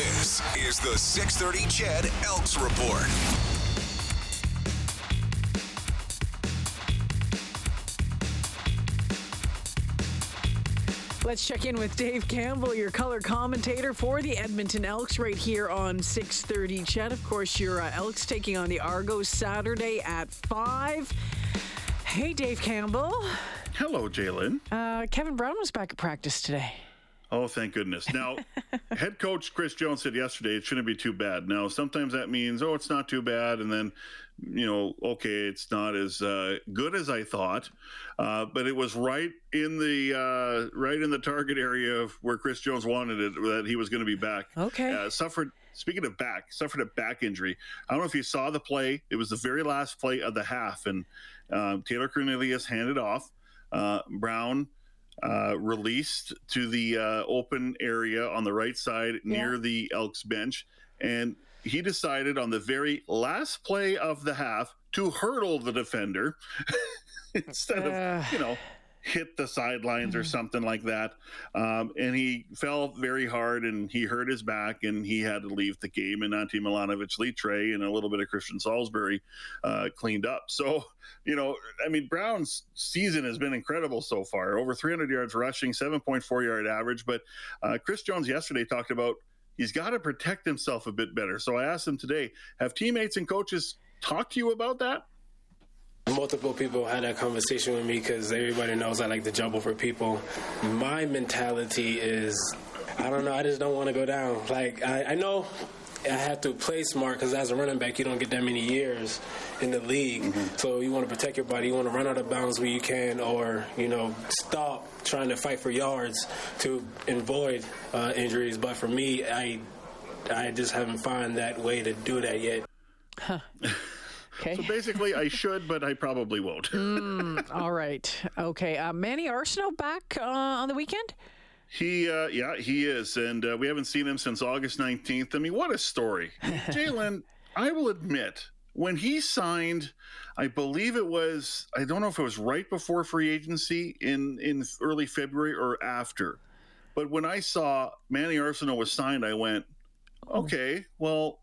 This is the 630 CHED Elks Report. Let's check in with Dave Campbell, your color commentator for the Edmonton Elks, right here on 6:30. CHED, of course, your uh, Elks taking on the Argos Saturday at five. Hey, Dave Campbell. Hello, Jalen. Uh, Kevin Brown was back at practice today. Oh, thank goodness. Now, head coach Chris Jones said yesterday it shouldn't be too bad. Now, sometimes that means, oh, it's not too bad. And then, you know, okay, it's not as uh, good as I thought. Uh, but it was right in the uh, right in the target area of where Chris Jones wanted it that he was going to be back. Okay. Uh, suffered, speaking of back, suffered a back injury. I don't know if you saw the play. It was the very last play of the half. And um, Taylor Cornelius handed off. Uh, Brown uh, released to the uh, open area on the right side near Yeah. the Elks bench. And he decided on the very last play of the half to hurdle the defender instead of, you know, hit the sidelines or something like that. Um, and he fell very hard and he hurt his back and he had to leave the game. And Ante Milanovic Litre and a little bit of Christian Salisbury uh, cleaned up. So, you know, I mean, Brown's season has been incredible so far over 300 yards rushing, 7.4 yard average. But uh, Chris Jones yesterday talked about he's got to protect himself a bit better. So I asked him today have teammates and coaches talked to you about that? Multiple people had that conversation with me because everybody knows I like to jumble for people. My mentality is, I don't know, I just don't want to go down. Like, I, I know I have to play smart because as a running back, you don't get that many years in the league. So you want to protect your body. You want to run out of bounds where you can, or you know, stop trying to fight for yards to avoid uh, injuries. But for me, I I just haven't found that way to do that yet. Okay. So basically, I should, but I probably won't. All right. Okay. Uh, Manny Arceneaux back uh, on the weekend? He, uh, yeah, he is, and uh, we haven't seen him since August nineteenth. I mean, what a story, Jalen. I will admit, when he signed, I believe it was, I don't know if it was right before free agency in in early February or after, but when I saw Manny Arceneaux was signed, I went, okay, well.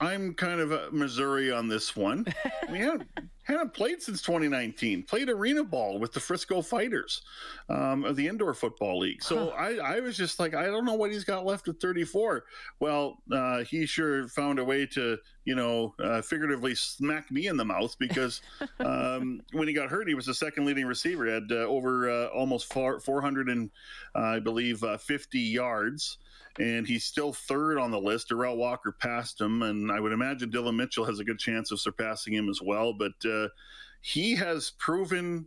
I'm kind of a Missouri on this one. We haven't, haven't played since 2019. Played arena ball with the Frisco Fighters um, of the indoor football league. So I, I was just like, I don't know what he's got left at 34. Well, uh, he sure found a way to, you know, uh, figuratively smack me in the mouth because um, when he got hurt, he was the second leading receiver. He had uh, over uh, almost four, 400 and uh, I believe uh, 50 yards and he's still third on the list. Derel Walker passed him, and I would imagine Dillon Mitchell has a good chance of surpassing him as well. But uh, he has proven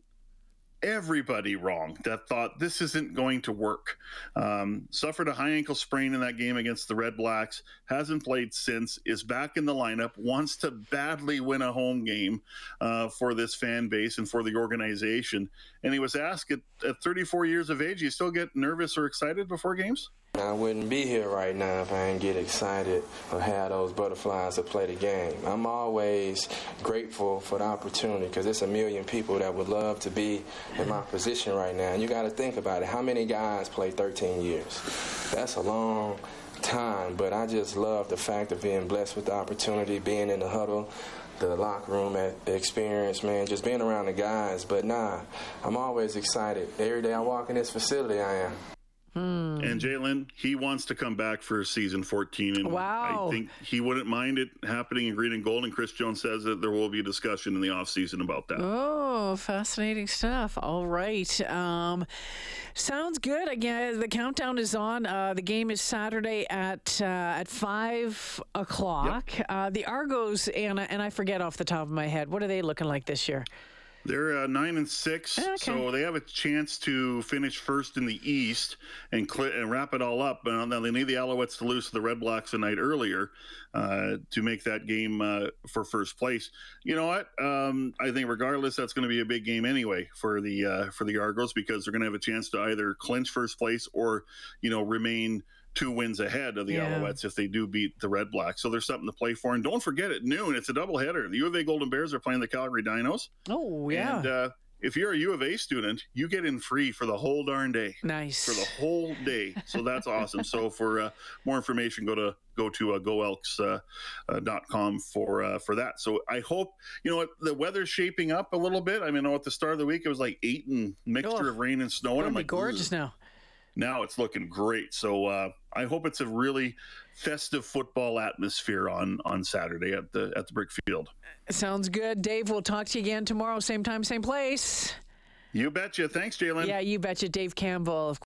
everybody wrong that thought this isn't going to work. Um, suffered a high ankle sprain in that game against the Red Blacks, hasn't played since, is back in the lineup, wants to badly win a home game uh, for this fan base and for the organization. And he was asked at, at 34 years of age, do you still get nervous or excited before games? I wouldn't be here right now if I didn't get excited or have those butterflies to play the game. I'm always grateful for the opportunity because there's a million people that would love to be in my position right now. And you got to think about it. How many guys play 13 years? That's a long time, but I just love the fact of being blessed with the opportunity, being in the huddle, the locker room experience, man, just being around the guys. But nah, I'm always excited. Every day I walk in this facility, I am. And Jalen, he wants to come back for season 14. And Wow. I think he wouldn't mind it happening in green and gold. And Chris Jones says that there will be a discussion in the offseason about that. Oh, fascinating stuff. All right. Um, sounds good. Again, the countdown is on. Uh, the game is Saturday at uh, at five o'clock. Uh, the Argos and and I forget off the top of my head. What are they looking like this year? They're uh, nine and six, Okay. so they have a chance to finish first in the East and cl- and wrap it all up. But now they need the Alouettes to lose to the Red Blacks a night earlier uh, to make that game uh, for first place. You know what? Um, I think regardless, that's going to be a big game anyway for the uh, for the Argos because they're going to have a chance to either clinch first place or you know remain two wins ahead of the Yeah. Alouettes if they do beat the Red Blacks. So there's something to play for. And don't forget at noon, it's a doubleheader. The U of A Golden Bears are playing the Calgary Dinos. Oh yeah. And uh, if you're a U of A student, you get in free for the whole darn day. Nice. For the whole day, so that's awesome. So for uh, more information, go to go to uh, goelks.com uh, dot com for uh, for that. So I hope you know what the weather's shaping up a little bit. I mean, I know at the start of the week it was like eight and mixture Oh, of rain and snow, and I'm be like, gorgeous now. Now it's looking great. So uh, I hope it's a really festive football atmosphere on on Saturday at the at the brick field. Sounds good. Dave, we'll talk to you again tomorrow, same time, same place. You betcha. Thanks, Jalen. Yeah, you betcha. Dave Campbell, of